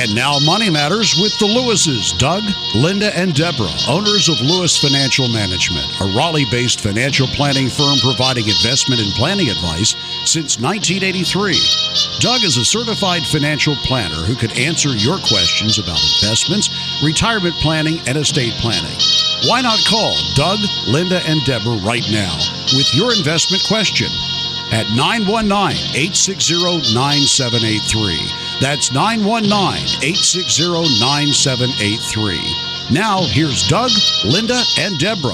And now Money Matters with the Lewises, Doug, Linda, and Deborah, owners of Lewis Financial Management, a Raleigh-based financial planning firm providing investment and planning advice since 1983. Doug is a certified financial planner who can answer your questions about investments, retirement planning, and estate planning. Why not call Doug, Linda, and Deborah right now with your investment question at 919 860 9783. That's 919 860 9783. Now, here's Doug, Linda, and Deborah.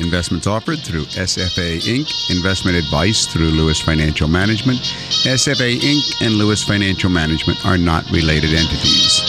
Investments offered through SFA Inc. Investment advice through Lewis Financial Management. SFA Inc. and Lewis Financial Management are not related entities.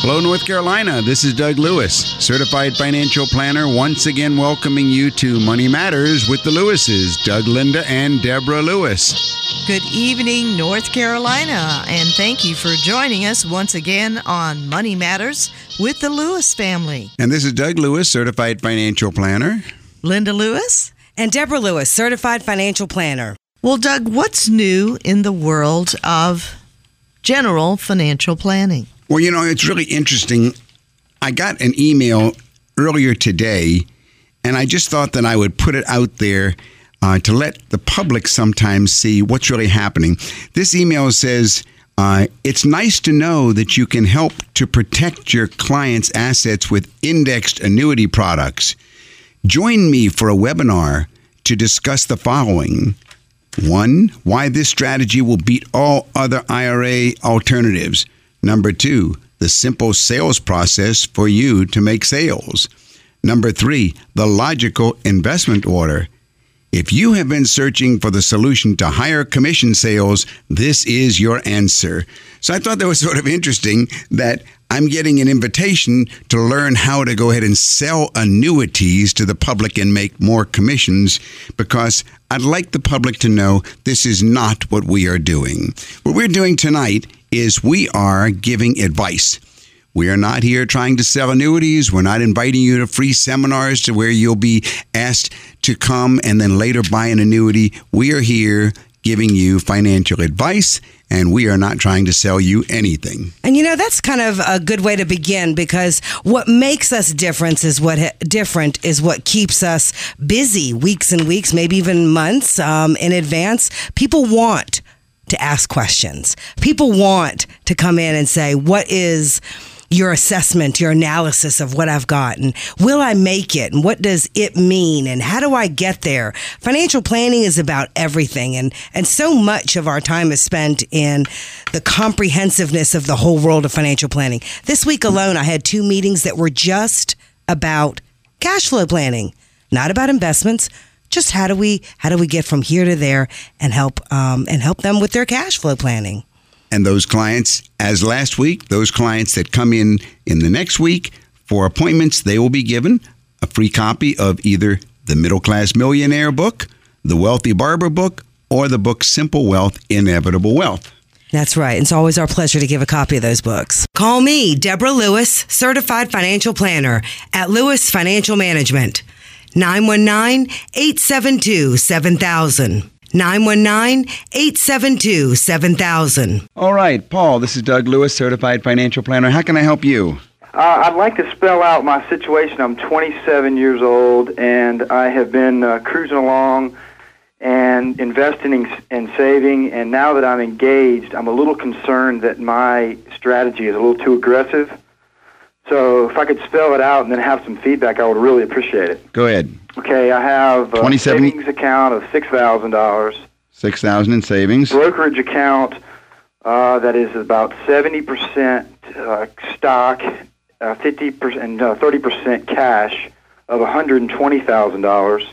Hello, North Carolina. This is Doug Lewis, certified financial planner, once again welcoming you to Money Matters with the Lewises, Doug Linda and Deborah Lewis. Good evening, North Carolina, and thank you for joining us once again on Money Matters with the Lewis family. And this is Doug Lewis, certified financial planner. Linda Lewis. And Deborah Lewis, certified financial planner. Well, Doug, what's new in the world of general financial planning? Well, you know, it's really interesting. I got an email earlier today, and I just thought that I would put it out there uh, to let the public sometimes see what's really happening. This email says, uh, it's nice to know that you can help to protect your clients' assets with indexed annuity products. Join me for a webinar to discuss the following. One, why this strategy will beat all other IRA alternatives. Number two, the simple sales process for you to make sales. Number three, the logical investment order. If you have been searching for the solution to higher commission sales, this is your answer. So I thought that was sort of interesting that I'm getting an invitation to learn how to go ahead and sell annuities to the public and make more commissions because I'd like the public to know this is not what we are doing. What we're doing tonight is we are giving advice. We are not here trying to sell annuities. We're not inviting you to free seminars to where you'll be asked to come and then later buy an annuity. We are here giving you financial advice and we are not trying to sell you anything. And you know that's kind of a good way to begin because what makes us different is what different is what keeps us busy weeks and weeks, maybe even months um, in advance. People want to ask questions. People want to come in and say, "What is?" Your assessment, your analysis of what I've got and will I make it? And what does it mean? And how do I get there? Financial planning is about everything. And and so much of our time is spent in the comprehensiveness of the whole world of financial planning. This week alone I had two meetings that were just about cash flow planning, not about investments, just how do we how do we get from here to there and help um, and help them with their cash flow planning and those clients, as last week, those clients that come in in the next week for appointments, they will be given a free copy of either the Middle Class Millionaire book, the Wealthy Barber book, or the book Simple Wealth, Inevitable Wealth. That's right. It's always our pleasure to give a copy of those books. Call me, Deborah Lewis, certified financial planner at Lewis Financial Management. 919 872 7000. 919 872 7000. All right, Paul, this is Doug Lewis, certified financial planner. How can I help you? Uh, I'd like to spell out my situation. I'm 27 years old, and I have been uh, cruising along and investing and saving. And now that I'm engaged, I'm a little concerned that my strategy is a little too aggressive. So if I could spell it out and then have some feedback, I would really appreciate it. Go ahead. Okay, I have a 27 savings account of six thousand dollars. Six thousand in savings. Brokerage account uh, that is about seventy percent uh, stock, uh, fifty percent, uh, thirty percent cash of one hundred and twenty thousand dollars.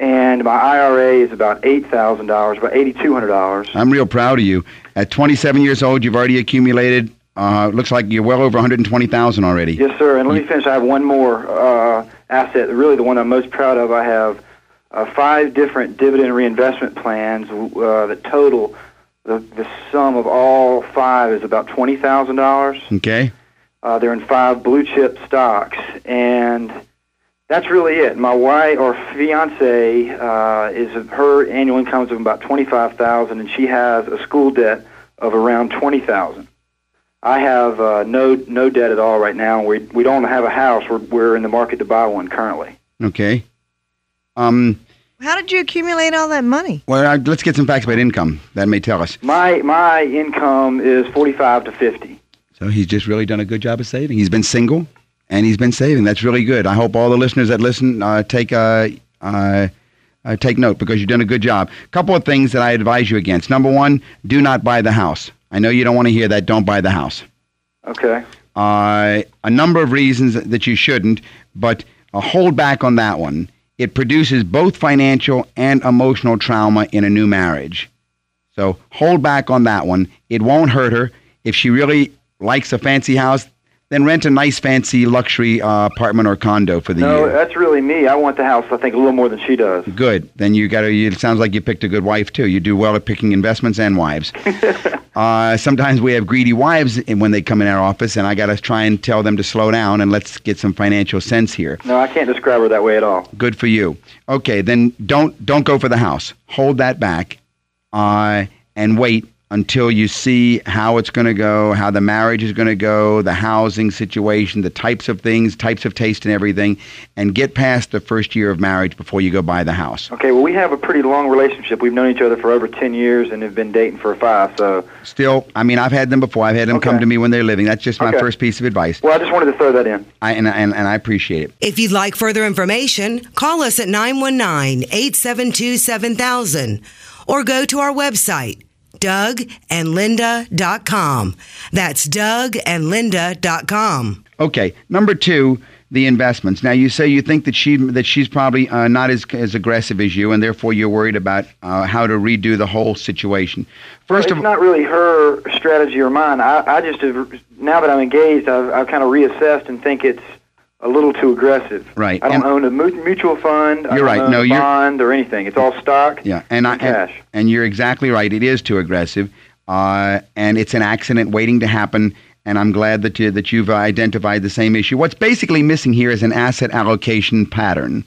And my IRA is about eight thousand dollars, about eighty two hundred dollars. I'm real proud of you. At 27 years old, you've already accumulated. Uh, looks like you're well over 120,000 already. Yes, sir. And let me finish. I have one more uh, asset, really the one I'm most proud of. I have uh, five different dividend reinvestment plans uh, that total the, the sum of all five is about twenty thousand dollars. Okay. Uh, they're in five blue chip stocks, and that's really it. My wife or fiance uh, is her annual income is about twenty five thousand, and she has a school debt of around twenty thousand. I have uh, no no debt at all right now. We we don't have a house. We're we're in the market to buy one currently. Okay. Um, How did you accumulate all that money? well, uh, let's get some facts about income. That may tell us. My my income is forty five to fifty. So he's just really done a good job of saving. He's been single, and he's been saving. That's really good. I hope all the listeners that listen uh, take uh, uh, uh, take note because you've done a good job. A couple of things that I advise you against. Number one, do not buy the house. I know you don't want to hear that. Don't buy the house. Okay. Uh, a number of reasons that you shouldn't, but uh, hold back on that one. It produces both financial and emotional trauma in a new marriage. So hold back on that one. It won't hurt her. If she really likes a fancy house, then rent a nice, fancy luxury uh, apartment or condo for the No, year. that's really me. I want the house. I think a little more than she does. Good. Then you got to. It sounds like you picked a good wife too. You do well at picking investments and wives. uh, sometimes we have greedy wives when they come in our office, and I got to try and tell them to slow down and let's get some financial sense here. No, I can't describe her that way at all. Good for you. Okay, then don't don't go for the house. Hold that back, uh, and wait until you see how it's going to go, how the marriage is going to go, the housing situation, the types of things, types of taste, and everything, and get past the first year of marriage before you go buy the house. Okay. Well, we have a pretty long relationship. We've known each other for over ten years and have been dating for five. So, Still, I mean, I've had them before. I've had them come to me when they're living. That's just my Okay. first piece of advice, well, I just wanted to throw that in. I, and, and, and I appreciate it. If you'd like further information, call us at 919 872 7000 or go to our website, dougandlinda.com. That's dougandlinda.com. Okay, number two, the investments. Now you say you think that she that she's probably uh, not as as aggressive as you, and therefore you're worried about uh, how to redo the whole situation. First it's of all, it's not really her strategy or mine. I, I just have, now that I'm engaged, I've, I've kind of reassessed and think it's a little too aggressive. Right, I don't and- own a mutual fund. You're don't right. No, a you're- bond or anything. It's all stock. yeah, and I cash. and, and you're exactly right. It is too aggressive, uh, and it's an accident waiting to happen. And I'm glad that you that you've identified the same issue. What's basically missing here is an asset allocation pattern.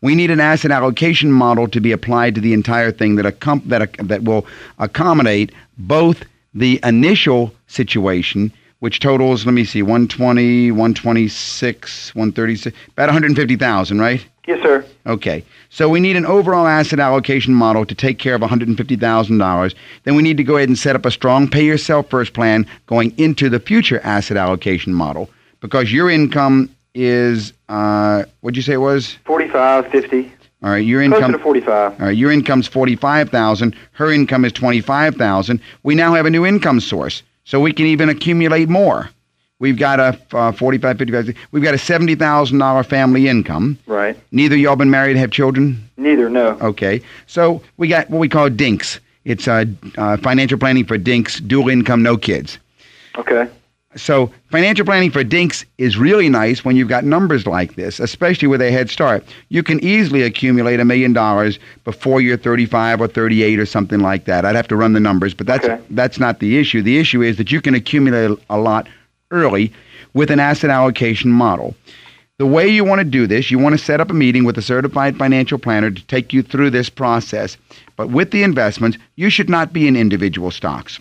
We need an asset allocation model to be applied to the entire thing that accom- that that will accommodate both the initial situation, which totals, let me see, 120, 126, 136, about 150,000, right? Yes, sir. Okay. So we need an overall asset allocation model to take care of $150,000. Then we need to go ahead and set up a strong pay yourself first plan going into the future asset allocation model because your income is, uh, what'd you say it was? 45, 50. All right, your Closer income. to 45. All right, your income's forty-five thousand. Her income is twenty-five thousand. We now have a new income source, so we can even accumulate more. We've got a uh, 45, 55, we've got a seventy thousand dollar family income. Right. Neither of y'all been married, have children. Neither, no. Okay, so we got what we call DINKS. It's uh, uh, financial planning for DINKS, dual income, no kids. Okay. So financial planning for dinks is really nice when you've got numbers like this, especially with a head start. You can easily accumulate a million dollars before you're 35 or 38 or something like that. I'd have to run the numbers, but that's Okay. that's not the issue. The issue is that you can accumulate a lot early with an asset allocation model. The way you want to do this, you want to set up a meeting with a certified financial planner to take you through this process. But with the investments, you should not be in individual stocks.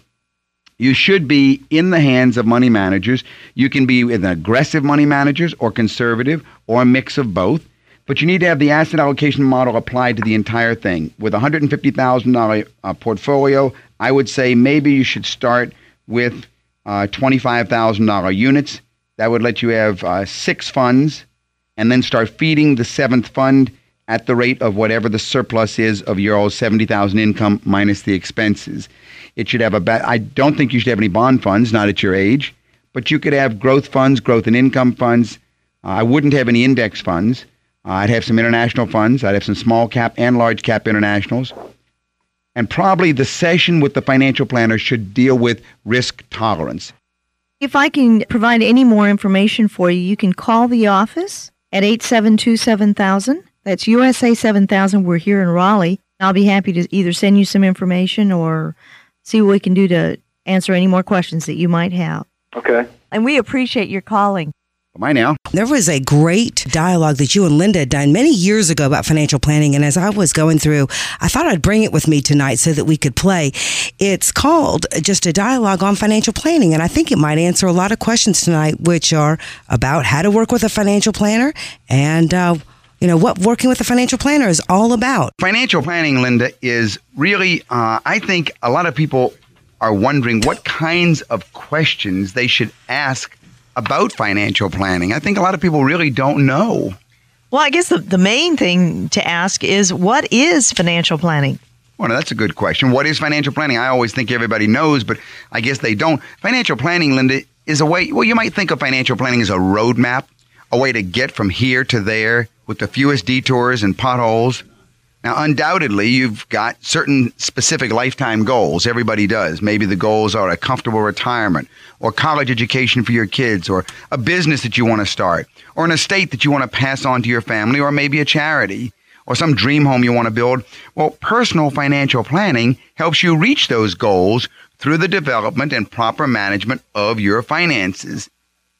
You should be in the hands of money managers. You can be with aggressive money managers or conservative or a mix of both. But you need to have the asset allocation model applied to the entire thing. With a $150,000 uh, portfolio, I would say maybe you should start with uh, $25,000 units. That would let you have uh, six funds and then start feeding the seventh fund at the rate of whatever the surplus is of your old 70,000 income minus the expenses. It should have a ba- I don't think you should have any bond funds, not at your age, but you could have growth funds, growth and income funds. Uh, I wouldn't have any index funds. Uh, I'd have some international funds. I'd have some small cap and large cap internationals. And probably the session with the financial planner should deal with risk tolerance. If I can provide any more information for you, you can call the office at 872 7000. That's USA 7000. We're here in Raleigh. I'll be happy to either send you some information or see what we can do to answer any more questions that you might have. Okay. And we appreciate your calling. Bye now. There was a great dialogue that you and Linda had done many years ago about financial planning. And as I was going through, I thought I'd bring it with me tonight so that we could play. It's called just a dialogue on financial planning. And I think it might answer a lot of questions tonight, which are about how to work with a financial planner and, uh, you know, what working with a financial planner is all about. Financial planning, Linda, is really, uh, I think a lot of people are wondering what kinds of questions they should ask about financial planning. I think a lot of people really don't know. Well, I guess the, the main thing to ask is what is financial planning? Well, that's a good question. What is financial planning? I always think everybody knows, but I guess they don't. Financial planning, Linda, is a way, well, you might think of financial planning as a roadmap, a way to get from here to there with the fewest detours and potholes. Now, undoubtedly, you've got certain specific lifetime goals. Everybody does. Maybe the goals are a comfortable retirement, or college education for your kids, or a business that you want to start, or an estate that you want to pass on to your family, or maybe a charity, or some dream home you want to build. Well, personal financial planning helps you reach those goals through the development and proper management of your finances.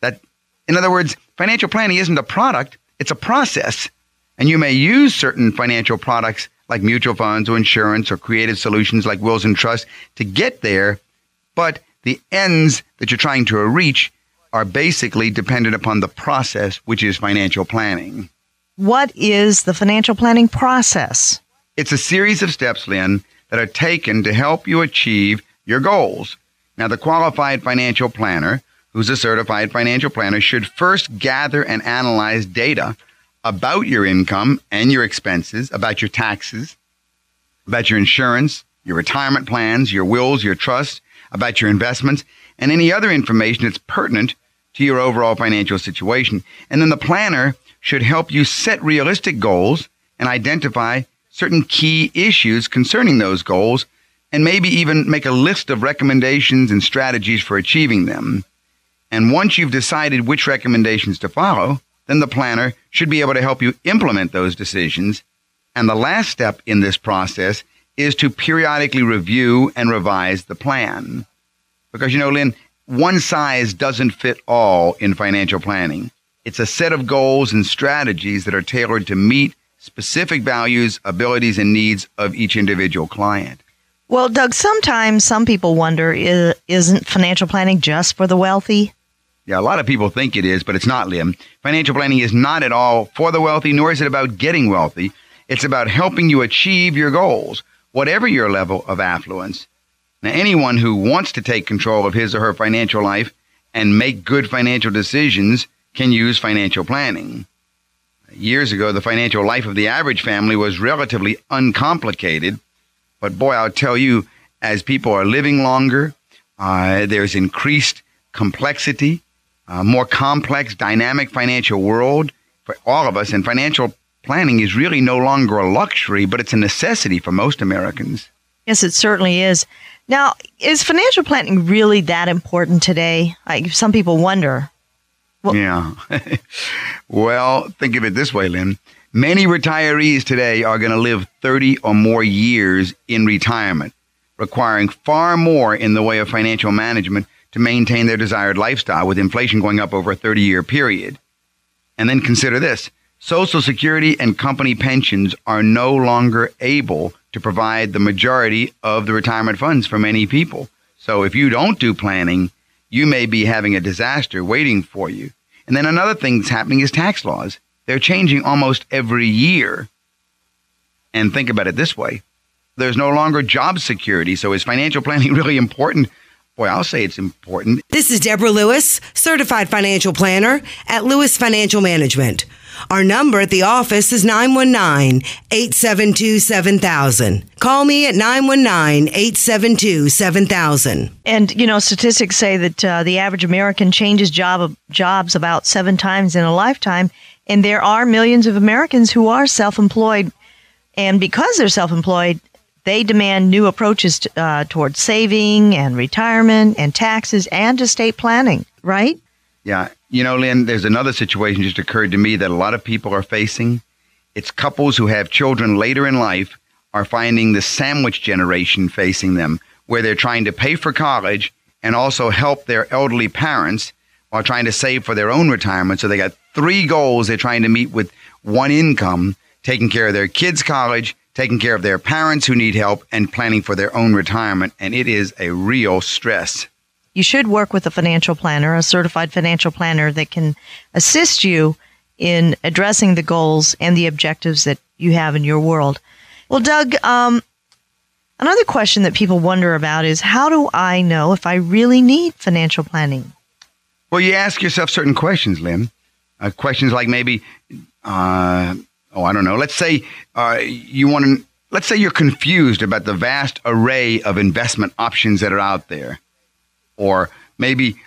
That, in other words, financial planning isn't a product, it's a process. And you may use certain financial products like mutual funds or insurance or creative solutions like wills and trusts to get there, but the ends that you're trying to reach are basically dependent upon the process, which is financial planning. What is the financial planning process? It's a series of steps, Lynn, that are taken to help you achieve your goals. Now, the qualified financial planner, who's a certified financial planner, should first gather and analyze data about your income and your expenses, about your taxes, about your insurance, your retirement plans, your wills, your trust, about your investments, and any other information that's pertinent to your overall financial situation. And then the planner should help you set realistic goals and identify certain key issues concerning those goals and maybe even make a list of recommendations and strategies for achieving them. And once you've decided which recommendations to follow, then the planner should be able to help you implement those decisions. And the last step in this process is to periodically review and revise the plan. Because, you know, Lynn, one size doesn't fit all in financial planning. It's a set of goals and strategies that are tailored to meet specific values, abilities, and needs of each individual client. Well, Doug, sometimes some people wonder isn't financial planning just for the wealthy? Yeah, a lot of people think it is, but it's not, Liam. Financial planning is not at all for the wealthy, nor is it about getting wealthy. It's about helping you achieve your goals, whatever your level of affluence. Now, anyone who wants to take control of his or her financial life and make good financial decisions can use financial planning. Years ago, the financial life of the average family was relatively uncomplicated. But boy, I'll tell you, as people are living longer, uh, there's increased complexity a more complex, dynamic financial world for all of us. And financial planning is really no longer a luxury, but it's a necessity for most Americans. Yes, it certainly is. Now, is financial planning really that important today? Like some people wonder. Well, yeah. well, think of it this way, Lynn. Many retirees today are going to live 30 or more years in retirement, requiring far more in the way of financial management to maintain their desired lifestyle with inflation going up over a 30 year period. And then consider this Social Security and company pensions are no longer able to provide the majority of the retirement funds for many people. So if you don't do planning, you may be having a disaster waiting for you. And then another thing that's happening is tax laws. They're changing almost every year. And think about it this way there's no longer job security. So is financial planning really important Boy, I'll say it's important. This is Deborah Lewis, certified financial planner at Lewis Financial Management. Our number at the office is 919 872 7000. Call me at 919 872 7000. And, you know, statistics say that uh, the average American changes job, jobs about seven times in a lifetime. And there are millions of Americans who are self employed. And because they're self employed, they demand new approaches to, uh, towards saving and retirement and taxes and estate planning, right? Yeah. You know, Lynn, there's another situation just occurred to me that a lot of people are facing. It's couples who have children later in life are finding the sandwich generation facing them, where they're trying to pay for college and also help their elderly parents while trying to save for their own retirement. So they got three goals they're trying to meet with one income taking care of their kids' college, taking care of their parents who need help, and planning for their own retirement. And it is a real stress. You should work with a financial planner, a certified financial planner that can assist you in addressing the goals and the objectives that you have in your world. Well, Doug, um, another question that people wonder about is how do I know if I really need financial planning? Well, you ask yourself certain questions, Lynn. Uh, questions like maybe, uh, oh, I don't know. Let's say uh, you want to. Let's say you're confused about the vast array of investment options that are out there, or maybe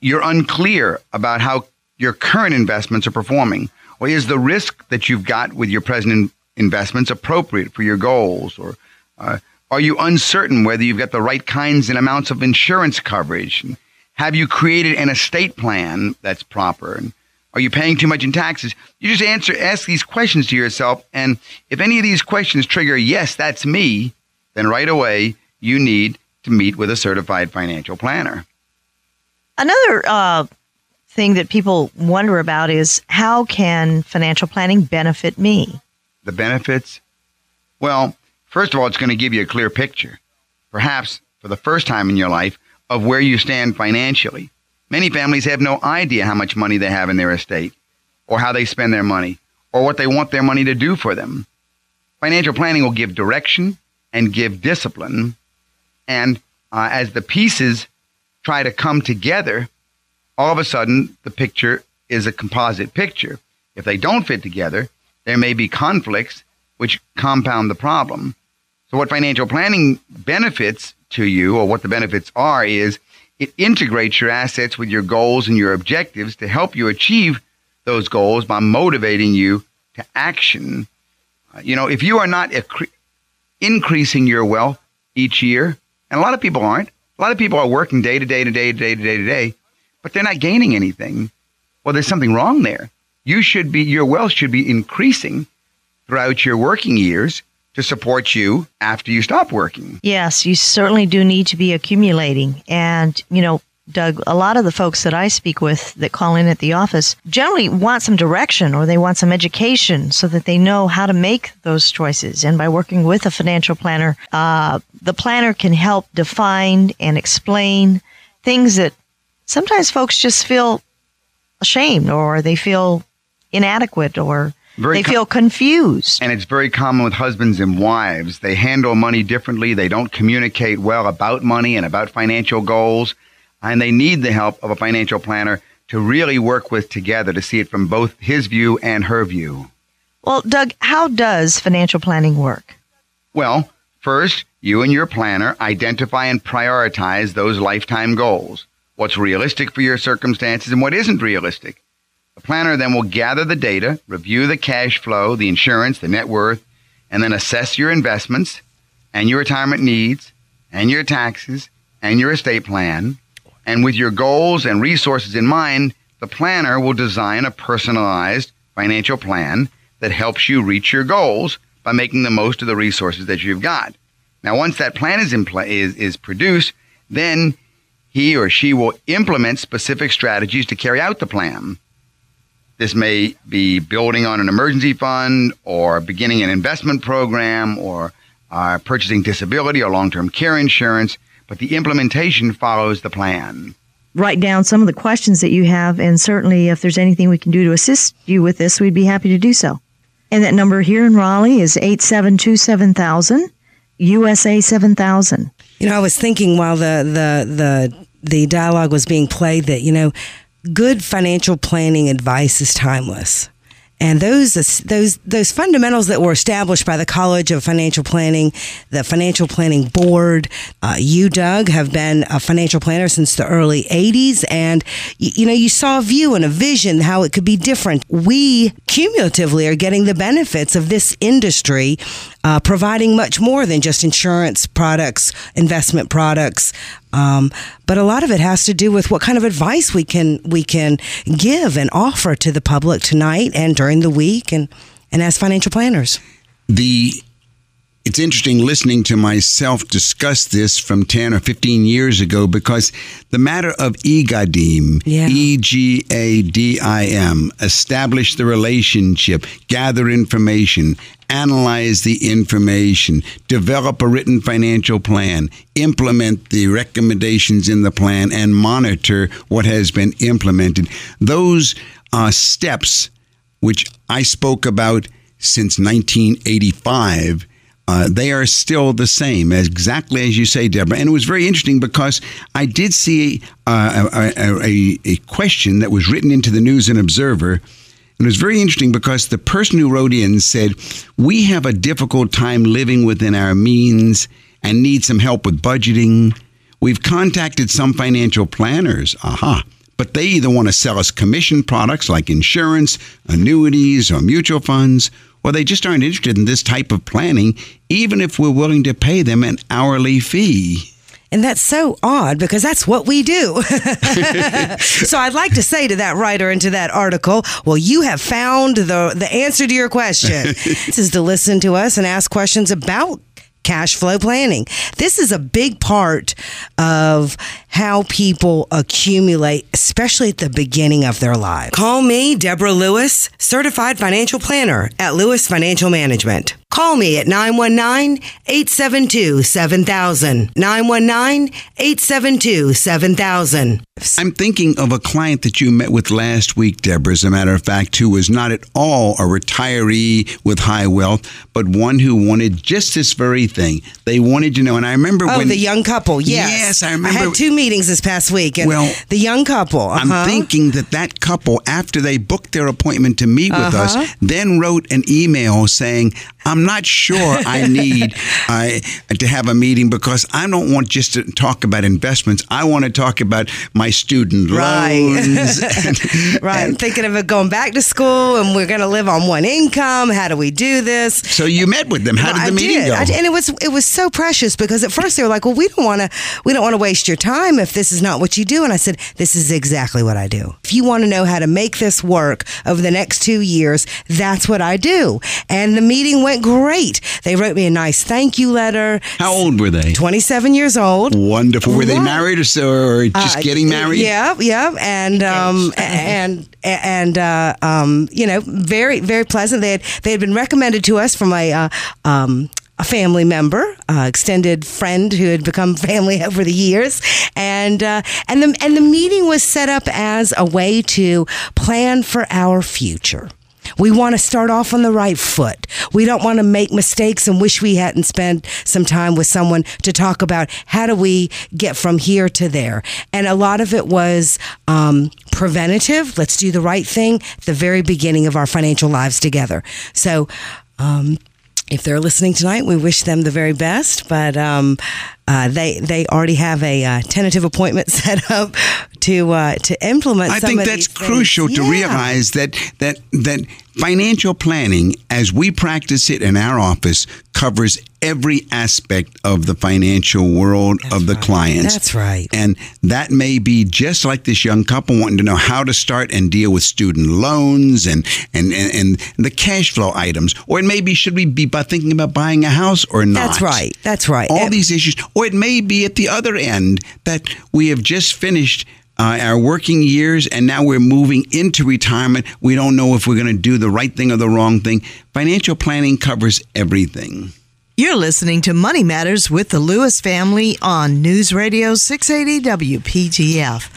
you're unclear about how your current investments are performing, or is the risk that you've got with your present investments appropriate for your goals, or uh, are you uncertain whether you've got the right kinds and amounts of insurance coverage? Have you created an estate plan that's proper? And are you paying too much in taxes? You just answer, ask these questions to yourself. And if any of these questions trigger, yes, that's me, then right away you need to meet with a certified financial planner. Another uh, thing that people wonder about is how can financial planning benefit me? The benefits? Well, first of all, it's going to give you a clear picture, perhaps for the first time in your life, of where you stand financially. Many families have no idea how much money they have in their estate, or how they spend their money, or what they want their money to do for them. Financial planning will give direction and give discipline. And uh, as the pieces try to come together, all of a sudden the picture is a composite picture. If they don't fit together, there may be conflicts which compound the problem. So, what financial planning benefits to you, or what the benefits are, is it integrates your assets with your goals and your objectives to help you achieve those goals by motivating you to action. Uh, you know, if you are not accre- increasing your wealth each year, and a lot of people aren't, a lot of people are working day to day to day to day to day to day, but they're not gaining anything. Well, there's something wrong there. You should be, your wealth should be increasing throughout your working years to support you after you stop working. Yes, you certainly do need to be accumulating. And, you know, Doug, a lot of the folks that I speak with that call in at the office generally want some direction or they want some education so that they know how to make those choices. And by working with a financial planner, uh, the planner can help define and explain things that sometimes folks just feel ashamed or they feel inadequate or very they com- feel confused. And it's very common with husbands and wives. They handle money differently. They don't communicate well about money and about financial goals. And they need the help of a financial planner to really work with together to see it from both his view and her view. Well, Doug, how does financial planning work? Well, first, you and your planner identify and prioritize those lifetime goals. What's realistic for your circumstances and what isn't realistic. The planner then will gather the data, review the cash flow, the insurance, the net worth, and then assess your investments and your retirement needs and your taxes and your estate plan. And with your goals and resources in mind, the planner will design a personalized financial plan that helps you reach your goals by making the most of the resources that you've got. Now, once that plan is is, is produced, then he or she will implement specific strategies to carry out the plan. This may be building on an emergency fund or beginning an investment program or uh, purchasing disability or long term care insurance, but the implementation follows the plan. Write down some of the questions that you have, and certainly if there's anything we can do to assist you with this, we'd be happy to do so. And that number here in Raleigh is 872 7000, USA 7000. You know, I was thinking while the, the, the, the dialogue was being played that, you know, good financial planning advice is timeless. And those those those fundamentals that were established by the College of Financial Planning, the Financial Planning Board, uh, you, Doug, have been a financial planner since the early '80s, and you, you know you saw a view and a vision how it could be different. We cumulatively are getting the benefits of this industry, uh, providing much more than just insurance products, investment products, um, but a lot of it has to do with what kind of advice we can we can give and offer to the public tonight and during the week and and as financial planners. The it's interesting listening to myself discuss this from 10 or 15 years ago because the matter of EGADIM, Yeah. E G A D I M, establish the relationship, gather information, analyze the information, develop a written financial plan, implement the recommendations in the plan, and monitor what has been implemented. Those steps, which I spoke about since 1985, uh, they are still the same, exactly as you say, Deborah. And it was very interesting because I did see uh, a, a, a question that was written into the News and Observer. And it was very interesting because the person who wrote in said, We have a difficult time living within our means and need some help with budgeting. We've contacted some financial planners. Aha. But they either want to sell us commission products like insurance, annuities, or mutual funds, or they just aren't interested in this type of planning, even if we're willing to pay them an hourly fee. And that's so odd because that's what we do. so I'd like to say to that writer and to that article, well, you have found the the answer to your question. this is to listen to us and ask questions about cash flow planning. This is a big part of how people accumulate, especially at the beginning of their lives. Call me, Deborah Lewis, certified financial planner at Lewis Financial Management. Call me at 919 872 7000. 919 872 7000. I'm thinking of a client that you met with last week, Deborah, as a matter of fact, who was not at all a retiree with high wealth, but one who wanted just this very thing. They wanted to know. And I remember Oh, when. the young couple. Yes. Yes, I I remember- had two meetings this past week. And Well, the young couple. I'm uh-huh. thinking that that couple, after they booked their appointment to meet with Uh-huh. us, then wrote an email saying, I'm not sure I need uh, to have a meeting because I don't want just to talk about investments. I want to talk about my student Right. loans. and- Right. I'm and thinking of it going back to school and we're going to live on one income. How do we do this? so you met with them. How did the I meeting did. go? I and it was it was so precious because at first they were like, "Well, we don't want to we don't want to waste your time if this is not what you do." And I said, "This is exactly what I do. If you want to know how to make this work over the next 2 years, that's what I do." And the meeting went great. They wrote me a nice thank you letter. How old were they? 27 years old. Wonderful. Were they married or, so, or just Uh, getting married? Yeah, yeah, and um, and and uh, um, you know, very very pleasant. They had they had been recommended to us from a uh, um. A family member, uh, extended friend who had become family over the years, and uh, and the and the meeting was set up as a way to plan for our future. We want to start off on the right foot. We don't want to make mistakes and wish we hadn't spent some time with someone to talk about how do we get from here to there. And a lot of it was um, preventative. Let's do the right thing at the very beginning of our financial lives together. So, um, if they're listening tonight, we wish them the very best. But um, uh, they they already have a uh, tentative appointment set up to uh, to implement. I think that's things. crucial to Yeah. realize that that that financial planning, as we practice it in our office, covers every aspect of the financial world of the right. clients. That's right. And that may be just like this young couple wanting to know how to start and deal with student loans and and and, and the cash flow items, or it may be should we be thinking about buying a house or not? That's right. That's right. all these issues. Or it may be at the other end that we have just finished uh, our working years and now we're moving into retirement. We don't know if we're going to do the right thing or the wrong thing. Financial planning covers everything. You're listening to Money Matters with the Lewis family on News Radio 680 WPTF.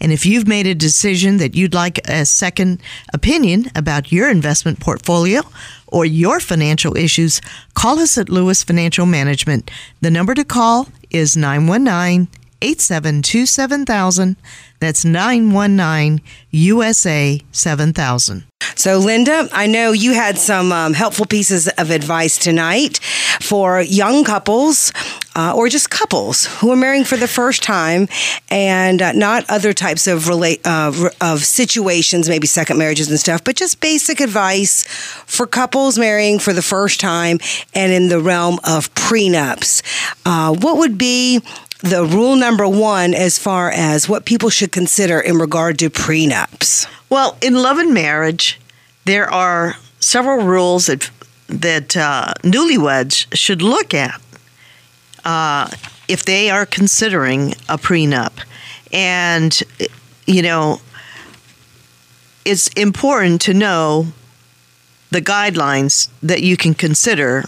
And if you've made a decision that you'd like a second opinion about your investment portfolio or your financial issues, call us at Lewis Financial Management. The number to call is 919 872 7000. That's 919 USA 7000. So, Linda, I know you had some um, helpful pieces of advice tonight for young couples uh, or just couples who are marrying for the first time and uh, not other types of relate uh, of situations, maybe second marriages and stuff, but just basic advice for couples marrying for the first time and in the realm of prenups. Uh, what would be the rule number one as far as what people should consider in regard to prenups? Well, in love and marriage, there are several rules that that uh, newlyweds should look at uh, if they are considering a prenup. And, you know, it's important to know the guidelines that you can consider,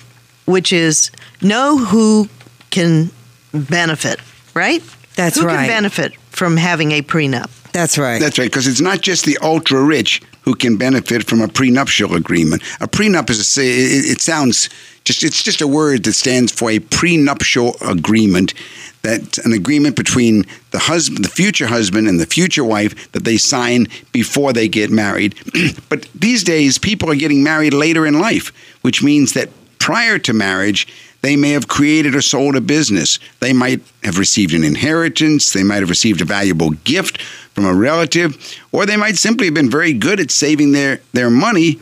which is know who can benefit, right? That's who right. can benefit from having a prenup. That's right. That's right, because it's not just the ultra rich who can benefit from a prenuptial agreement. A prenup is a, it, it sounds just it's just a word that stands for a prenuptial agreement. That's an agreement between the husband, the future husband, and the future wife that they sign before they get married. but these days, people are getting married later in life, which means that prior to marriage, they may have created or sold a business. They might have received an inheritance. They might have received a valuable gift from a relative, or they might simply have been very good at saving their, their money.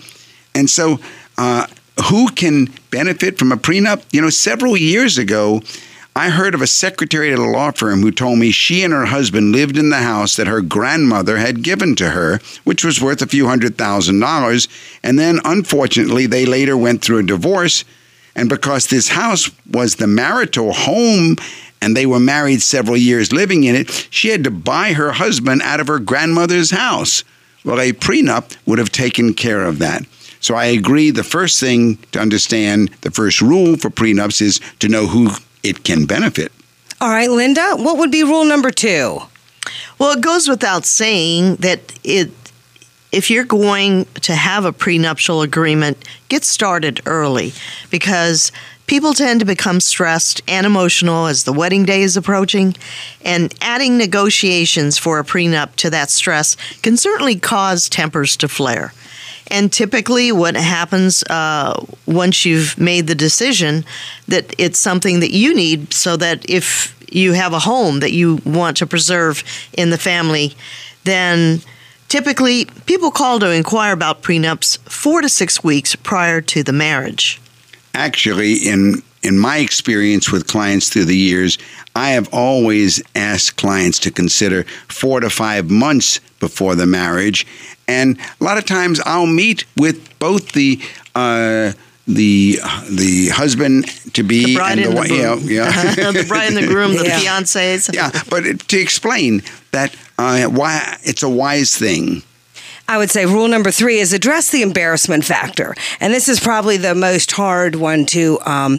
And so, uh, who can benefit from a prenup? You know, several years ago, I heard of a secretary at a law firm who told me she and her husband lived in the house that her grandmother had given to her, which was worth a few hundred thousand dollars. And then, unfortunately, they later went through a divorce. And because this house was the marital home and they were married several years living in it, she had to buy her husband out of her grandmother's house. Well, a prenup would have taken care of that. So I agree. The first thing to understand, the first rule for prenups is to know who it can benefit. All right, Linda, what would be rule number two? Well, it goes without saying that it if you're going to have a prenuptial agreement, get started early because people tend to become stressed and emotional as the wedding day is approaching, and adding negotiations for a prenup to that stress can certainly cause tempers to flare. And typically, what happens uh, once you've made the decision that it's something that you need so that if you have a home that you want to preserve in the family, then typically people call to inquire about prenups four to six weeks prior to the marriage. Actually, in in my experience with clients through the years, I have always asked clients to consider four to five months before the marriage, and a lot of times I'll meet with both the. Uh, the the husband to be The and the wife, yeah, groom. yeah. the bride and the groom, the Yeah. fiancés. yeah, but to explain that uh, why it's a wise thing. I would say rule number three is address the embarrassment factor. And this is probably the most hard one to, um,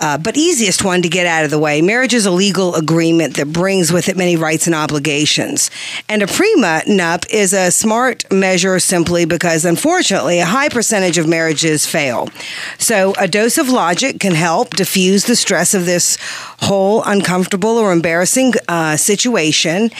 uh, but easiest one to get out of the way. Marriage is a legal agreement that brings with it many rights and obligations. And a prenup is a smart measure simply because, unfortunately, a high percentage of marriages fail. So a dose of logic can help diffuse the stress of this whole uncomfortable or embarrassing uh, situation.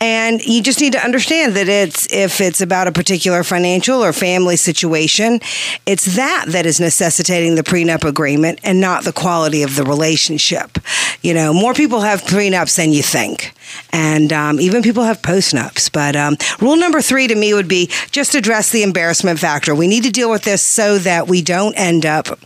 And you just need to understand that it's if it's about a particular financial or family situation, it's that that is necessitating the prenup agreement and not the quality of the relationship. You know, more people have prenups than you think. And um, even people have postnups. But um, rule number three to me would be just address the embarrassment factor. We need to deal with this so that we don't end up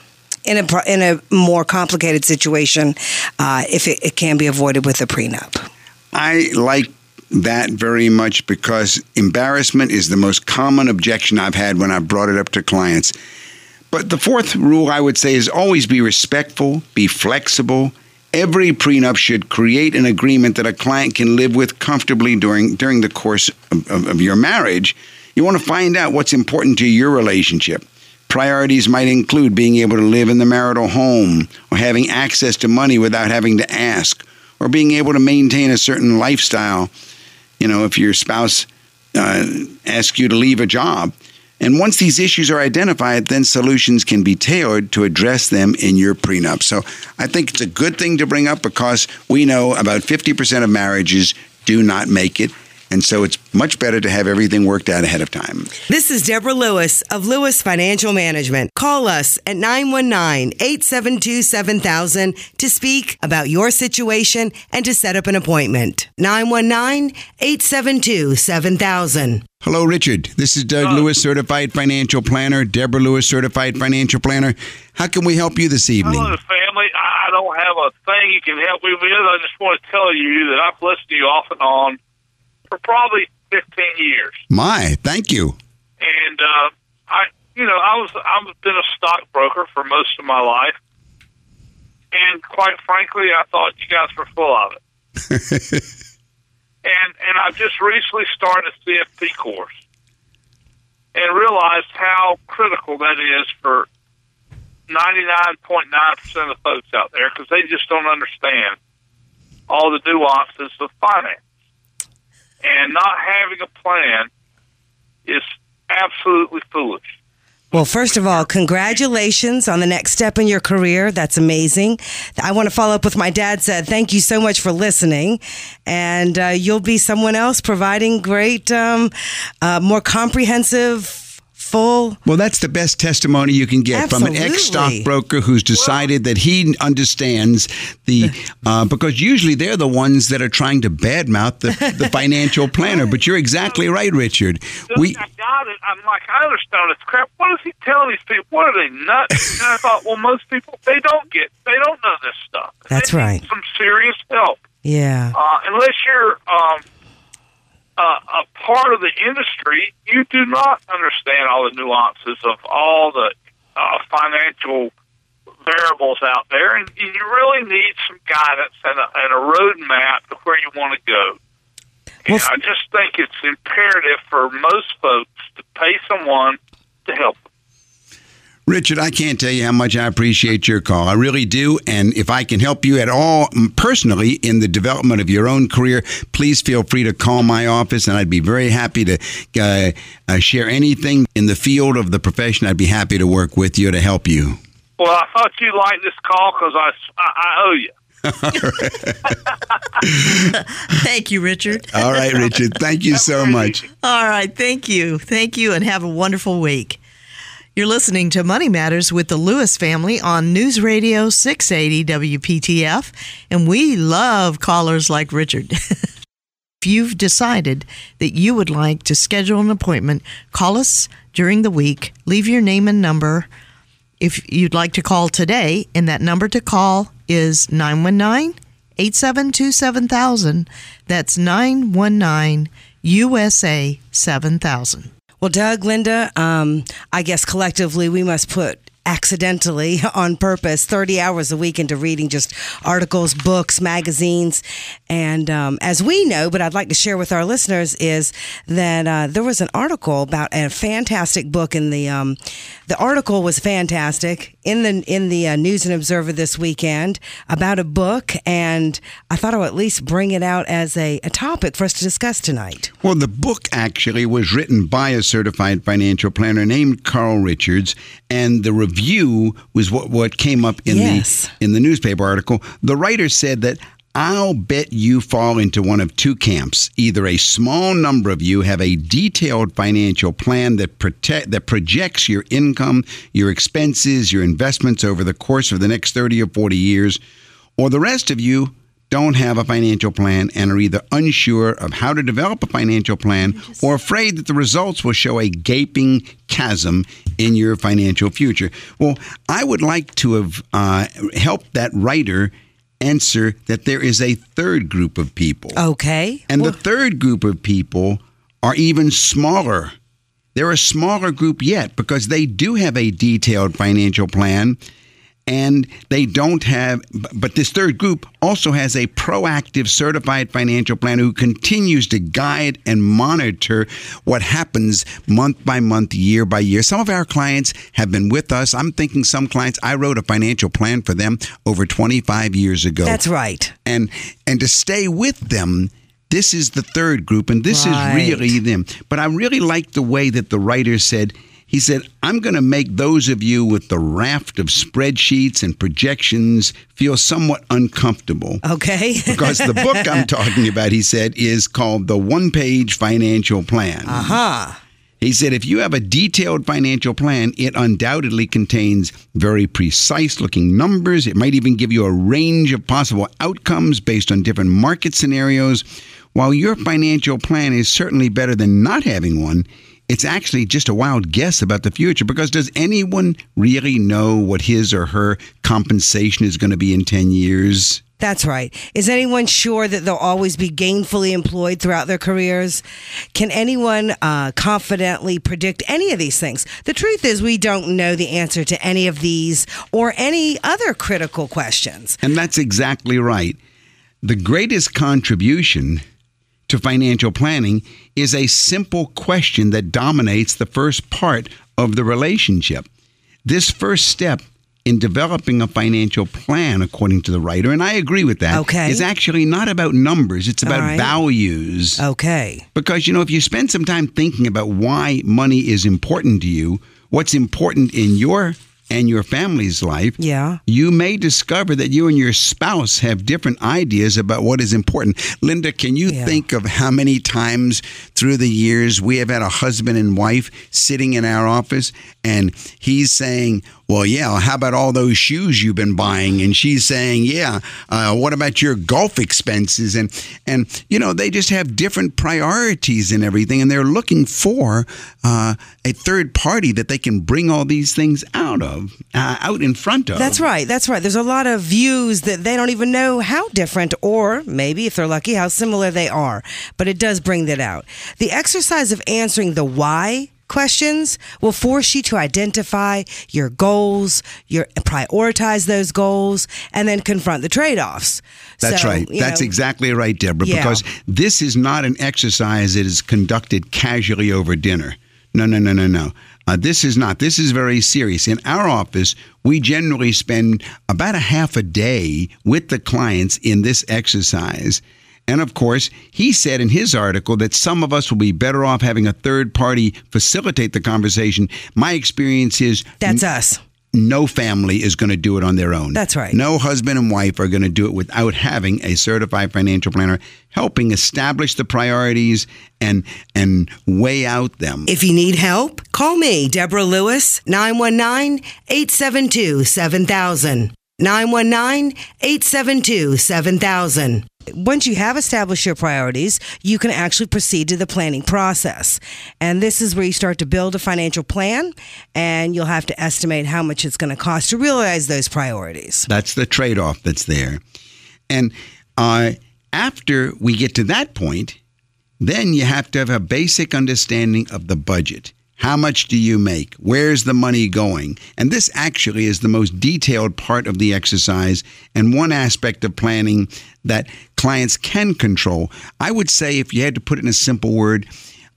in a in a more complicated situation uh, if it, it can be avoided with a prenup. I like that very much because embarrassment is the most common objection I've had when I've brought it up to clients. But the fourth rule I would say is always be respectful, be flexible. Every prenup should create an agreement that a client can live with comfortably during during the course of, of, of your marriage. You want to find out what's important to your relationship. Priorities might include being able to live in the marital home, or having access to money without having to ask, or being able to maintain a certain lifestyle. You know, if your spouse uh, asks you to leave a job. And once these issues are identified, then solutions can be tailored to address them in your prenup. So I think it's a good thing to bring up because we know about 50% of marriages do not make it. And so it's much better to have everything worked out ahead of time. This is Deborah Lewis of Lewis Financial Management. Call us at 919 872 7000 to speak about your situation and to set up an appointment. 919 872 7000. Hello, Richard. This is Doug Lewis, certified financial planner. Deborah Lewis, certified financial planner. How can we help you this evening? Hello, family. I don't have a thing you can help me with. I just want to tell you that I've listened to you off and on for probably 15 years. My, thank you. And uh, I you know, I was I've been a stockbroker for most of my life, and quite frankly, I thought you guys were full of it. and and I've just recently started a CFP course, and realized how critical that is for ninety nine point nine percent of folks out there because they just don't understand all the nuances of finance, and not having a plan is absolutely foolish. Well, first of all, congratulations on the next step in your career. That's amazing. I want to follow up with my dad said, thank you so much for listening. And uh, you'll be someone else providing great, um, uh, more comprehensive full. Well, that's the best testimony you can get Absolutely. from an ex stockbroker who's decided that he understands the uh, because usually they're the ones that are trying to badmouth the, the financial planner. But you're exactly right, Richard. We I got it. I'm like, I understand this crap. What is he telling these people? What are they nuts? and I thought, well, most people they don't get, they don't know this stuff. That's They need right. Some serious help. Yeah. Uh, unless you're um, uh, a part of the industry, you do not understand all the nuances of all the uh, financial variables out there, and you really need some guidance and a, and a roadmap to where you want to go. And Well, I just think it's imperative for most folks to pay someone to help. Richard, I can't tell you how much I appreciate your call. I really do. And if I can help you at all personally in the development of your own career, please feel free to call my office, and I'd be very happy to uh, uh, share anything in the field of the profession. I'd be happy to work with you to help you. Well, I thought you liked this call because I, I, I owe you. Thank you, Richard. All right, Richard. Thank you so much. All right. Thank you. Thank you, and have a wonderful week. You're listening to Money Matters with the Lewis family on News Radio 680 WPTF, and we love callers like Richard. if you've decided that you would like to schedule an appointment, call us during the week. Leave your name and number if you'd like to call today, and that number to call is 919 872 7000. That's 919 USA 7000. Well, Doug, Linda, um, I guess collectively we must put accidentally on purpose 30 hours a week into reading just articles, books, magazines. And um, as we know, but I'd like to share with our listeners, is that uh, there was an article about a fantastic book in the. Um, the article was fantastic in the in the uh, News and Observer this weekend about a book, and I thought I'll at least bring it out as a, a topic for us to discuss tonight. Well, the book actually was written by a certified financial planner named Carl Richards, and the review was what, what came up in Yes. the in the newspaper article. The writer said that I'll bet you fall into one of two camps. Either a small number of you have a detailed financial plan that protect that projects your income, your expenses, your investments over the course of the next 30 or 40 years, or the rest of you don't have a financial plan and are either unsure of how to develop a financial plan or afraid that the results will show a gaping chasm in your financial future. Well, I would like to have uh, helped that writer answer that there is a third group of people. Okay. And the third group of people are even smaller. They're a smaller group yet because they do have a detailed financial plan and they don't have, but this third group also has a proactive certified financial planner who continues to guide and monitor what happens month by month, year by year. Some of our clients have been with us. I'm thinking some clients, I wrote a financial plan for them over 25 years ago That's right. and and to stay with them this is the third group and this Right. is really them but i really like the way that the writer said he said i'm going to make those of you with the raft of spreadsheets and projections feel somewhat uncomfortable Okay. because the book i'm talking about he said is called the one page financial plan Uh-huh. he said, if you have a detailed financial plan, it undoubtedly contains very precise looking numbers. It might even give you a range of possible outcomes based on different market scenarios. While your financial plan is certainly better than not having one, it's actually just a wild guess about the future because does anyone really know what his or her compensation is going to be in 10 years? That's right. Is anyone sure that they'll always be gainfully employed throughout their careers? Can anyone uh, confidently predict any of these things? The truth is, we don't know the answer to any of these or any other critical questions. And that's exactly right. The greatest contribution to financial planning is a simple question that dominates the first part of the relationship. This first step in developing a financial plan, according to the writer, and I agree with that, Okay. is actually not about numbers, it's about right. values. Okay. Because, you know, if you spend some time thinking about why money is important to you, what's important in your and your family's life, Yeah. you may discover that you and your spouse have different ideas about what is important. Linda, can you Yeah. think of how many times through the years we have had a husband and wife sitting in our office and he's saying, well, yeah, how about all those shoes you've been buying? And she's saying, yeah, uh, what about your golf expenses? And, and, you know, they just have different priorities and everything. And they're looking for uh, a third party that they can bring all these things out of, uh, out in front of. That's right. That's right. There's a lot of views that they don't even know how different, or maybe if they're lucky, how similar they are. But it does bring that out. The exercise of answering the why questions will force you to identify your goals, your prioritize those goals, and then confront the trade-offs. That's So, right. That's know, exactly right, Deborah, Yeah. because this is not an exercise that is conducted casually over dinner. No, no, no, no, no. Uh, this is not. This is very serious. In our office, we generally spend about a half a day with the clients in this exercise. And of course, he said in his article that some of us will be better off having a third party facilitate the conversation. My experience is That's us. no family is going to do it on their own. That's right. No husband and wife are going to do it without having a certified financial planner helping establish the priorities and and weigh out them. If you need help, call me, Deborah Lewis, 919 872 7000. 919 872 7000. Once you have established your priorities, you can actually proceed to the planning process. And this is where you start to build a financial plan, and you'll have to estimate how much it's going to cost to realize those priorities. That's the trade off that's there. And uh, after we get to that point, then you have to have a basic understanding of the budget. How much do you make? Where's the money going? And this actually is the most detailed part of the exercise and one aspect of planning that clients can control. I would say, if you had to put it in a simple word,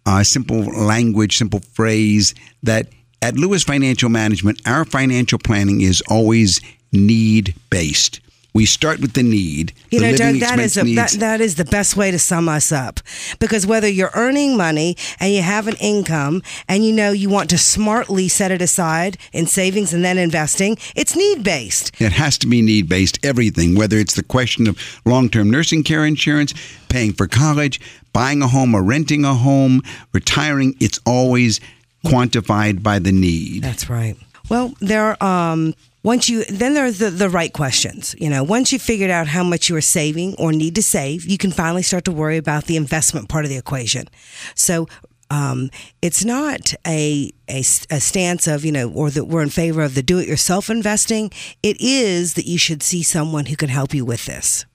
uh, simple language, simple phrase, that at Lewis Financial Management, our financial planning is always need based. We start with the need. You the know, Doug, that is a, that, that is the best way to sum us up. Because whether you're earning money and you have an income and you know you want to smartly set it aside in savings and then investing, it's need based. It has to be need based, everything, whether it's the question of long term nursing care insurance, paying for college, buying a home or renting a home, retiring, it's always quantified by the need. That's right. Well, there are um once you then there are the, the right questions. You know, once you figured out how much you are saving or need to save, you can finally start to worry about the investment part of the equation. So um, it's not a a stance of you know or that we're in favor of the do it yourself investing. It is that you should see someone who can help you with this.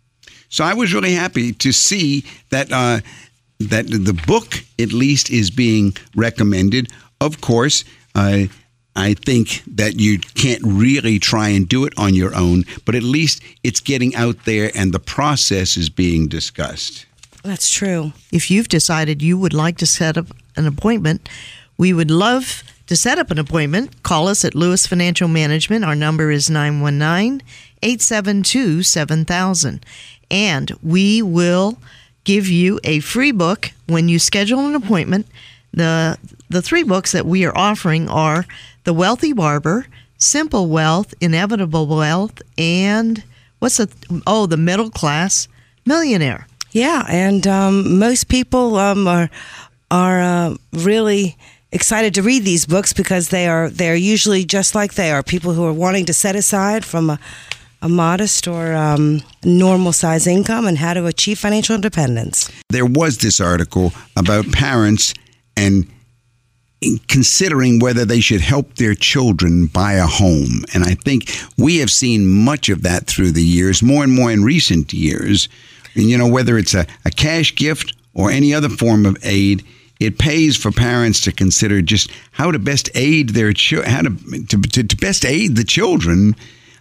So I was really happy to see that uh, that the book at least is being recommended. Of course, uh, I think that you can't really try and do it on your own, but at least it's getting out there and the process is being discussed. That's true. If you've decided you would like to set up an appointment, we would love to set up an appointment. Call us at Lewis Financial Management. Our number is 919 872 7000. And we will give you a free book when you schedule an appointment. The, the three books that we are offering are The Wealthy Barber, Simple Wealth, Inevitable Wealth, and what's the, oh, The Middle Class Millionaire. Yeah, and um, most people um, are are uh, really excited to read these books because they are they are usually just like they are people who are wanting to set aside from a, a modest or um, normal size income and how to achieve financial independence. There was this article about parents and considering whether they should help their children buy a home. And I think we have seen much of that through the years, more and more in recent years. And, you know, whether it's a, a cash gift or any other form of aid, it pays for parents to consider just how to best aid their children, how to, to, to, to best aid the children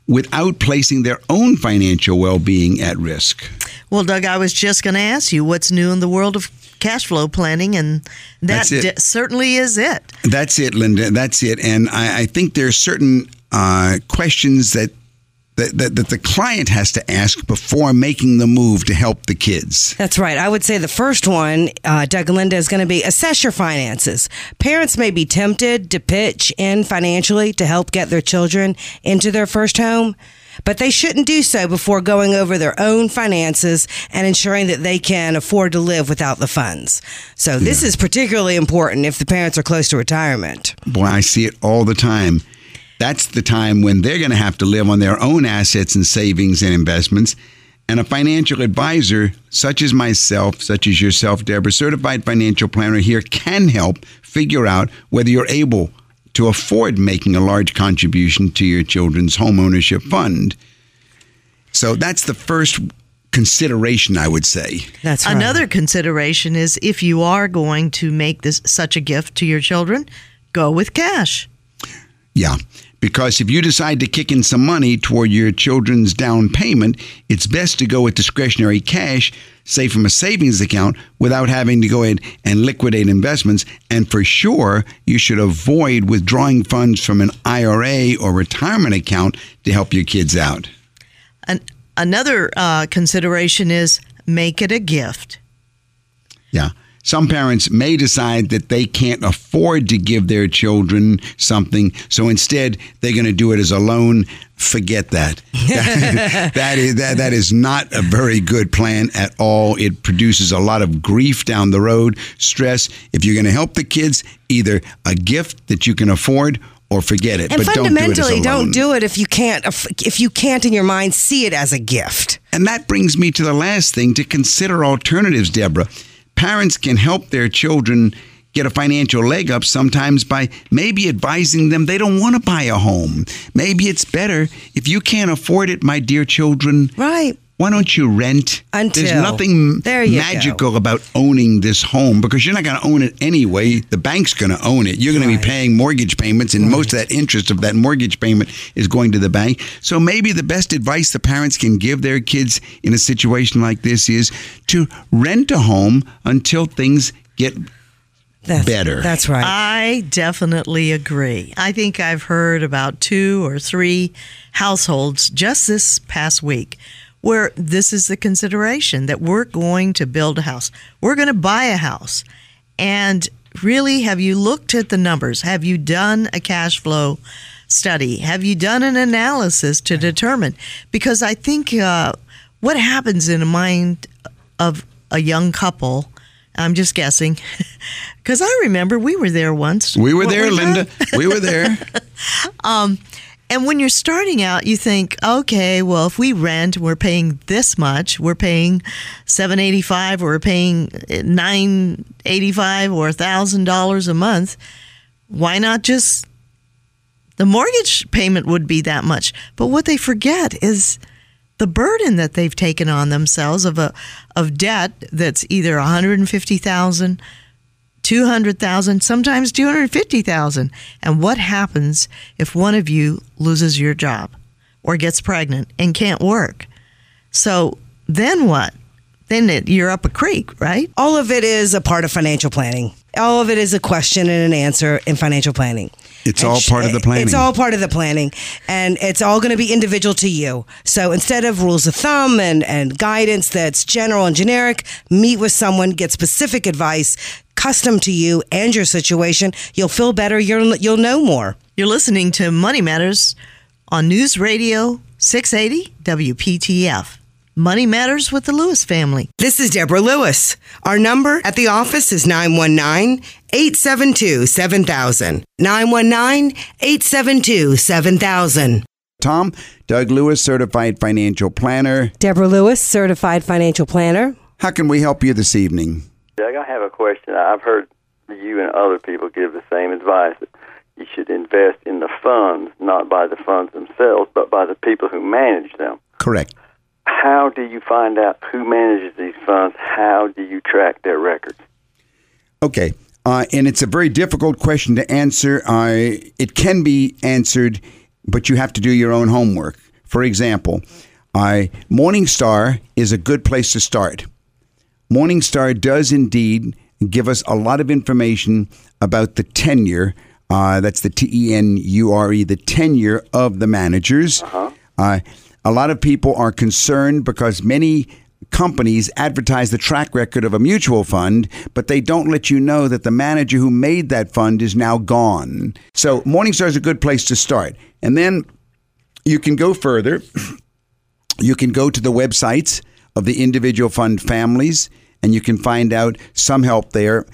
without placing their own financial well-being at risk. Well, Doug, I was just going to ask you what's new in the world of cash flow planning, and that d- certainly is it. That's it, Linda. That's it. And I, I think are certain uh, questions that that, that, that, the client has to ask before making the move to help the kids. That's right. I would say the first one, uh, Doug and Linda, is going to be assess your finances. Parents may be tempted to pitch in financially to help get their children into their first home. But they shouldn't do so before going over their own finances and ensuring that they can afford to live without the funds. So, this yeah. is particularly important if the parents are close to retirement. Boy, I see it all the time that's the time when they're going to have to live on their own assets and savings and investments. And a financial advisor, such as myself, such as yourself, Deborah, certified financial planner here, can help figure out whether you're able to afford making a large contribution to your children's home ownership fund. So that's the first consideration, I would say. That's right. Another consideration is if you are going to make this such a gift to your children, go with cash. Yeah. Because if you decide to kick in some money toward your children's down payment, it's best to go with discretionary cash, say from a savings account, without having to go ahead and liquidate investments. And for sure, you should avoid withdrawing funds from an IRA or retirement account to help your kids out. An- another uh, consideration is make it a gift. Yeah. Some parents may decide that they can't afford to give their children something, so instead they're going to do it as a loan. Forget that. that is that, that is not a very good plan at all. It produces a lot of grief down the road, stress. If you're going to help the kids, either a gift that you can afford or forget it. And but fundamentally, don't do, don't do it if you can't if you can't in your mind see it as a gift. And that brings me to the last thing to consider alternatives, Deborah parents can help their children get a financial leg up sometimes by maybe advising them they don't want to buy a home. Maybe it's better if you can't afford it, my dear children. Right. Why don't you rent? Until There's nothing there magical go. about owning this home because you're not going to own it anyway. The bank's going to own it. You're going right. to be paying mortgage payments, and right. most of that interest of that mortgage payment is going to the bank. So maybe the best advice the parents can give their kids in a situation like this is to rent a home until things get that's, better. That's right. I definitely agree. I think I've heard about two or three households just this past week where this is the consideration that we're going to build a house, we're going to buy a house. And really, have you looked at the numbers? Have you done a cash flow study? Have you done an analysis to determine? Because I think uh, what happens in the mind of a young couple. I'm just guessing, because I remember we were there once. We were there, Linda. we were there. um, and when you're starting out, you think, okay, well, if we rent, we're paying this much. We're paying seven eighty five. or We're paying eh, nine eighty five or thousand dollars a month. Why not just the mortgage payment would be that much? But what they forget is the burden that they've taken on themselves of a of debt that's either one hundred and fifty thousand 200,000, sometimes 250,000. And what happens if one of you loses your job or gets pregnant and can't work? So then what? Then it, you're up a creek, right? All of it is a part of financial planning. All of it is a question and an answer in financial planning. It's and all part of the planning. It's all part of the planning, and it's all going to be individual to you. So instead of rules of thumb and, and guidance that's general and generic, meet with someone, get specific advice custom to you and your situation. You'll feel better. You'll, you'll know more. You're listening to Money Matters on News Radio 680 WPTF. Money Matters with the Lewis family. This is Deborah Lewis. Our number at the office is 919 872 7000. 919 872 7000. Tom, Doug Lewis, certified financial planner. Deborah Lewis, certified financial planner. How can we help you this evening? Doug, I have a question. I've heard you and other people give the same advice that you should invest in the funds, not by the funds themselves, but by the people who manage them. Correct. How do you find out who manages these funds? How do you track their records? Okay. Uh, and it's a very difficult question to answer. Uh, it can be answered, but you have to do your own homework. For example, uh, Morningstar is a good place to start. Morningstar does indeed give us a lot of information about the tenure. Uh, that's the T E N U R E, the tenure of the managers. Uh, a lot of people are concerned because many companies advertise the track record of a mutual fund, but they don't let you know that the manager who made that fund is now gone. So Morningstar is a good place to start. And then you can go further. You can go to the websites of the individual fund families and you can find out some help there.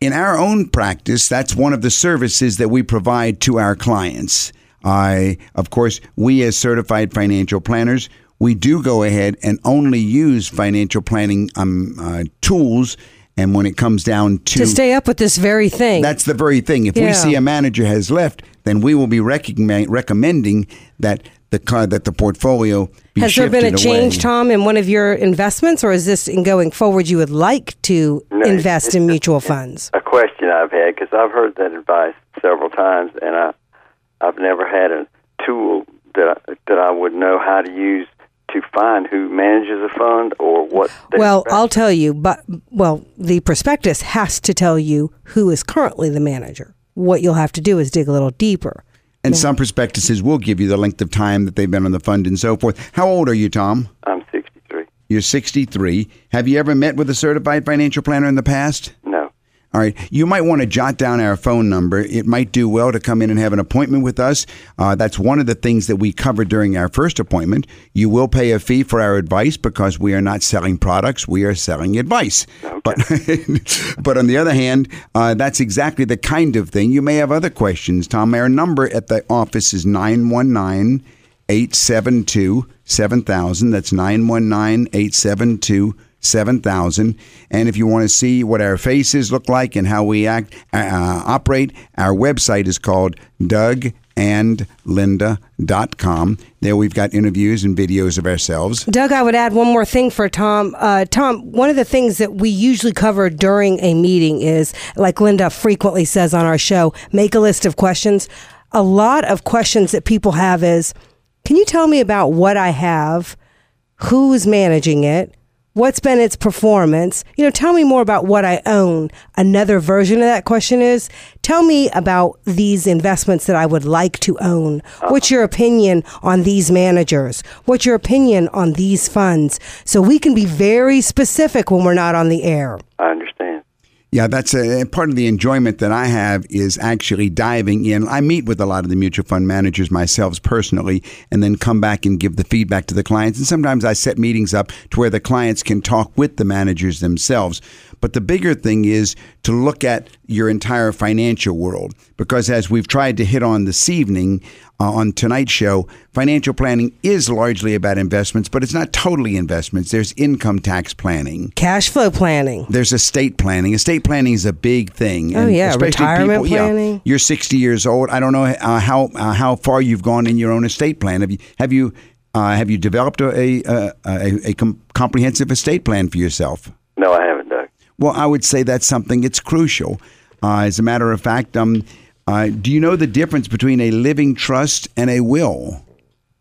In our own practice, that's one of the services that we provide to our clients. I, of course, we as certified financial planners, we do go ahead and only use financial planning um, uh, tools. And when it comes down to, To stay up with this very thing. that's the very thing. If we see a manager has left, then we will be recommending that the that the portfolio Has there been a shifted change, away. Tom, in one of your investments, or is this in going forward you would like to No, it's- invest in it's- mutual funds? A question I've had because I've heard that advice several times, and I I've never had a tool that I, that I would know how to use to find who manages a fund or what. Well, invest I'll tell you, but well, the prospectus has to tell you who is currently the manager. What you'll have to do is dig a little deeper. And some prospectuses will give you the length of time that they've been on the fund and so forth. How old are you, Tom? I'm 63. You're 63. Have you ever met with a certified financial planner in the past? All right. You might want to jot down our phone number. It might do well to come in and have an appointment with us. Uh, that's one of the things that we cover during our first appointment. You will pay a fee for our advice because we are not selling products, we are selling advice. But, but on the other hand, uh, that's exactly the kind of thing. You may have other questions, Tom. Our number at the office is 919 872 7000. That's 919 872 7000. And if you want to see what our faces look like and how we act, uh, operate, our website is called dougandlinda.com. There we've got interviews and videos of ourselves. Doug, I would add one more thing for Tom. Uh, Tom, one of the things that we usually cover during a meeting is, like Linda frequently says on our show, make a list of questions. A lot of questions that people have is, can you tell me about what I have, who's managing it, what's been its performance? You know, tell me more about what I own. Another version of that question is, tell me about these investments that I would like to own. Uh-huh. What's your opinion on these managers? What's your opinion on these funds? So we can be very specific when we're not on the air. I understand. Yeah, that's a part of the enjoyment that I have is actually diving in. I meet with a lot of the mutual fund managers myself personally, and then come back and give the feedback to the clients. And sometimes I set meetings up to where the clients can talk with the managers themselves. But the bigger thing is to look at your entire financial world, because as we've tried to hit on this evening uh, on tonight's show, financial planning is largely about investments, but it's not totally investments. There's income tax planning. Cash flow planning. There's estate planning. Estate planning is a big thing. Oh, And yeah, especially retirement yeah, planning. you're 60 years old. I don't know uh, how uh, how far you've gone in your own estate plan. Have you have you uh, have you developed a a, a, a comprehensive estate plan for yourself? No, I haven't, Doug. Well, I would say that's something that's crucial. Uh, as a matter of fact, um, uh, do you know the difference between a living trust and a will?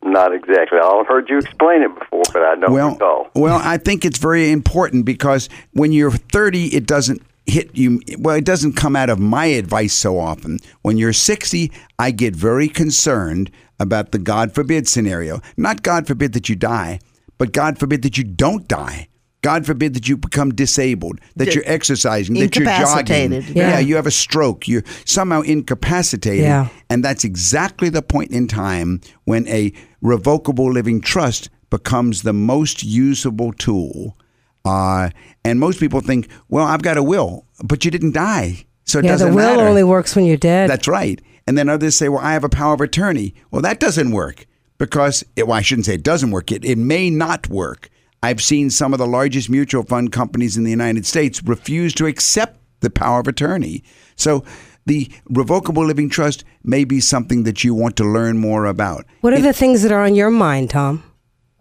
Not exactly. I've heard you explain it before, but I don't well, recall. Well, I think it's very important because when you're 30, it doesn't hit you. Well, it doesn't come out of my advice so often. When you're 60, I get very concerned about the God forbid scenario. Not God forbid that you die, but God forbid that you don't die. God forbid that you become disabled, that you're exercising, that you're jogging. Yeah. Yeah. you have a stroke. You're somehow incapacitated. Yeah. And that's exactly the point in time when a revocable living trust becomes the most usable tool. Uh, and most people think, well, I've got a will, but you didn't die. So it Yeah, the doesn't will matter. only works when you're dead. That's right. And then others say, well, I have a power of attorney. Well, that doesn't work because, it, well, I shouldn't say it doesn't work. It, it may not work. I've seen some of the largest mutual fund companies in the United States refuse to accept the the power of attorney. So the revocable living trust may be something that you want to learn more about. What are the things that are on your mind, Tom,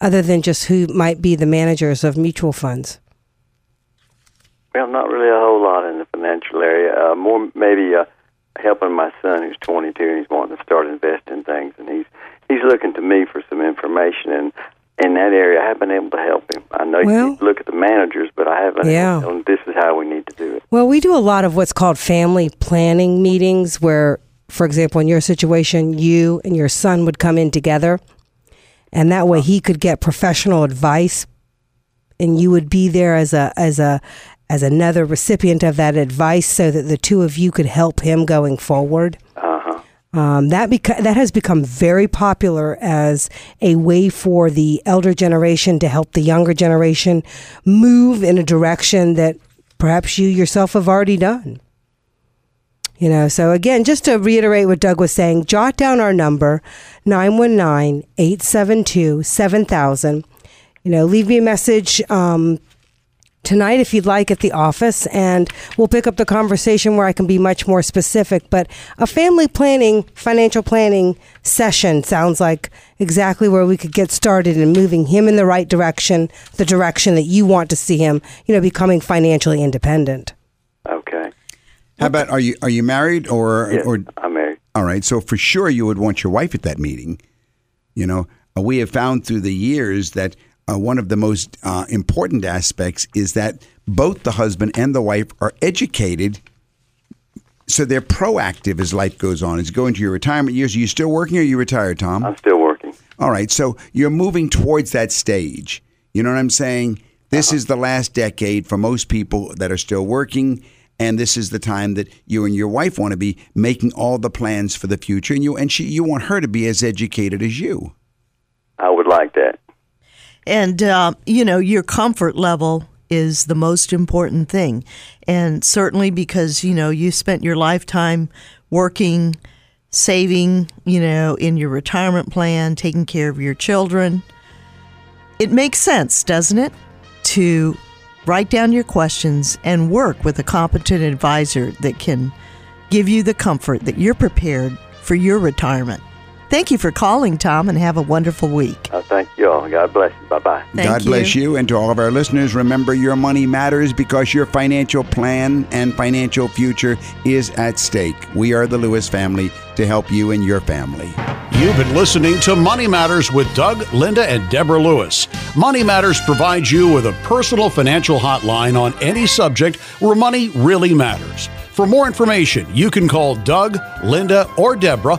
other than just who might be the managers of mutual funds? Well, not really a whole lot in the financial area. Uh, more maybe uh, helping my son, who's 22, and he's wanting to start investing things, and he's he's looking to me for some information. And in that area, I haven't been able to help him. I know Well- you look at the managers, but I haven't. Yeah. this is how we need to do it. Well, we do a lot of what's called family planning meetings where, for example, in your situation, you and your son would come in together. And that way he could get professional advice and you would be there as a as a as another recipient of that advice so that the two of you could help him going forward. Um, that beca- that has become very popular as a way for the elder generation to help the younger generation move in a direction that perhaps you yourself have already done. You know, so again, just to reiterate what Doug was saying, jot down our number 919 872 7000. You know, leave me a message um, tonight if you'd like at the office and we'll pick up the conversation where I can be much more specific but a family planning financial planning session sounds like exactly where we could get started in moving him in the right direction the direction that you want to see him you know becoming financially independent Okay. How about are you are you married or Yes, or I'm married. all right? So for sure you would want your wife at that meeting. You know, uh, we have found through the years that uh, one of the most uh, important aspects is that both the husband and the wife are educated. So they're proactive as life goes on. As you go into your retirement years, are you still working or are you retired, Tom? I'm still working. All right, so you're moving towards that stage. You know what I'm saying? This is the last decade for most people that are still working, and this is the time that you and your wife want to be making all the plans for the future, and you and she you want her to be as educated as you. I would like that. And, uh, you know, your comfort level is the most important thing. And certainly because, you know, you spent your lifetime working, saving, you know, in your retirement plan, taking care of your children. It makes sense, doesn't it? To write down your questions and work with a competent advisor that can give you the comfort that you're prepared for your retirement. Thank you for calling, Tom, and have a wonderful week. I thank you all. God bless you. Bye bye. Thank God bless you, and to all of our listeners, remember your money matters because your financial plan and financial future is at stake. We are the Lewis family to help you and your family. You've been listening to Money Matters with Doug, Linda, and Deborah Lewis. Money Matters provides you with a personal financial hotline on any subject where money really matters. For more information, you can call Doug, Linda, or Deborah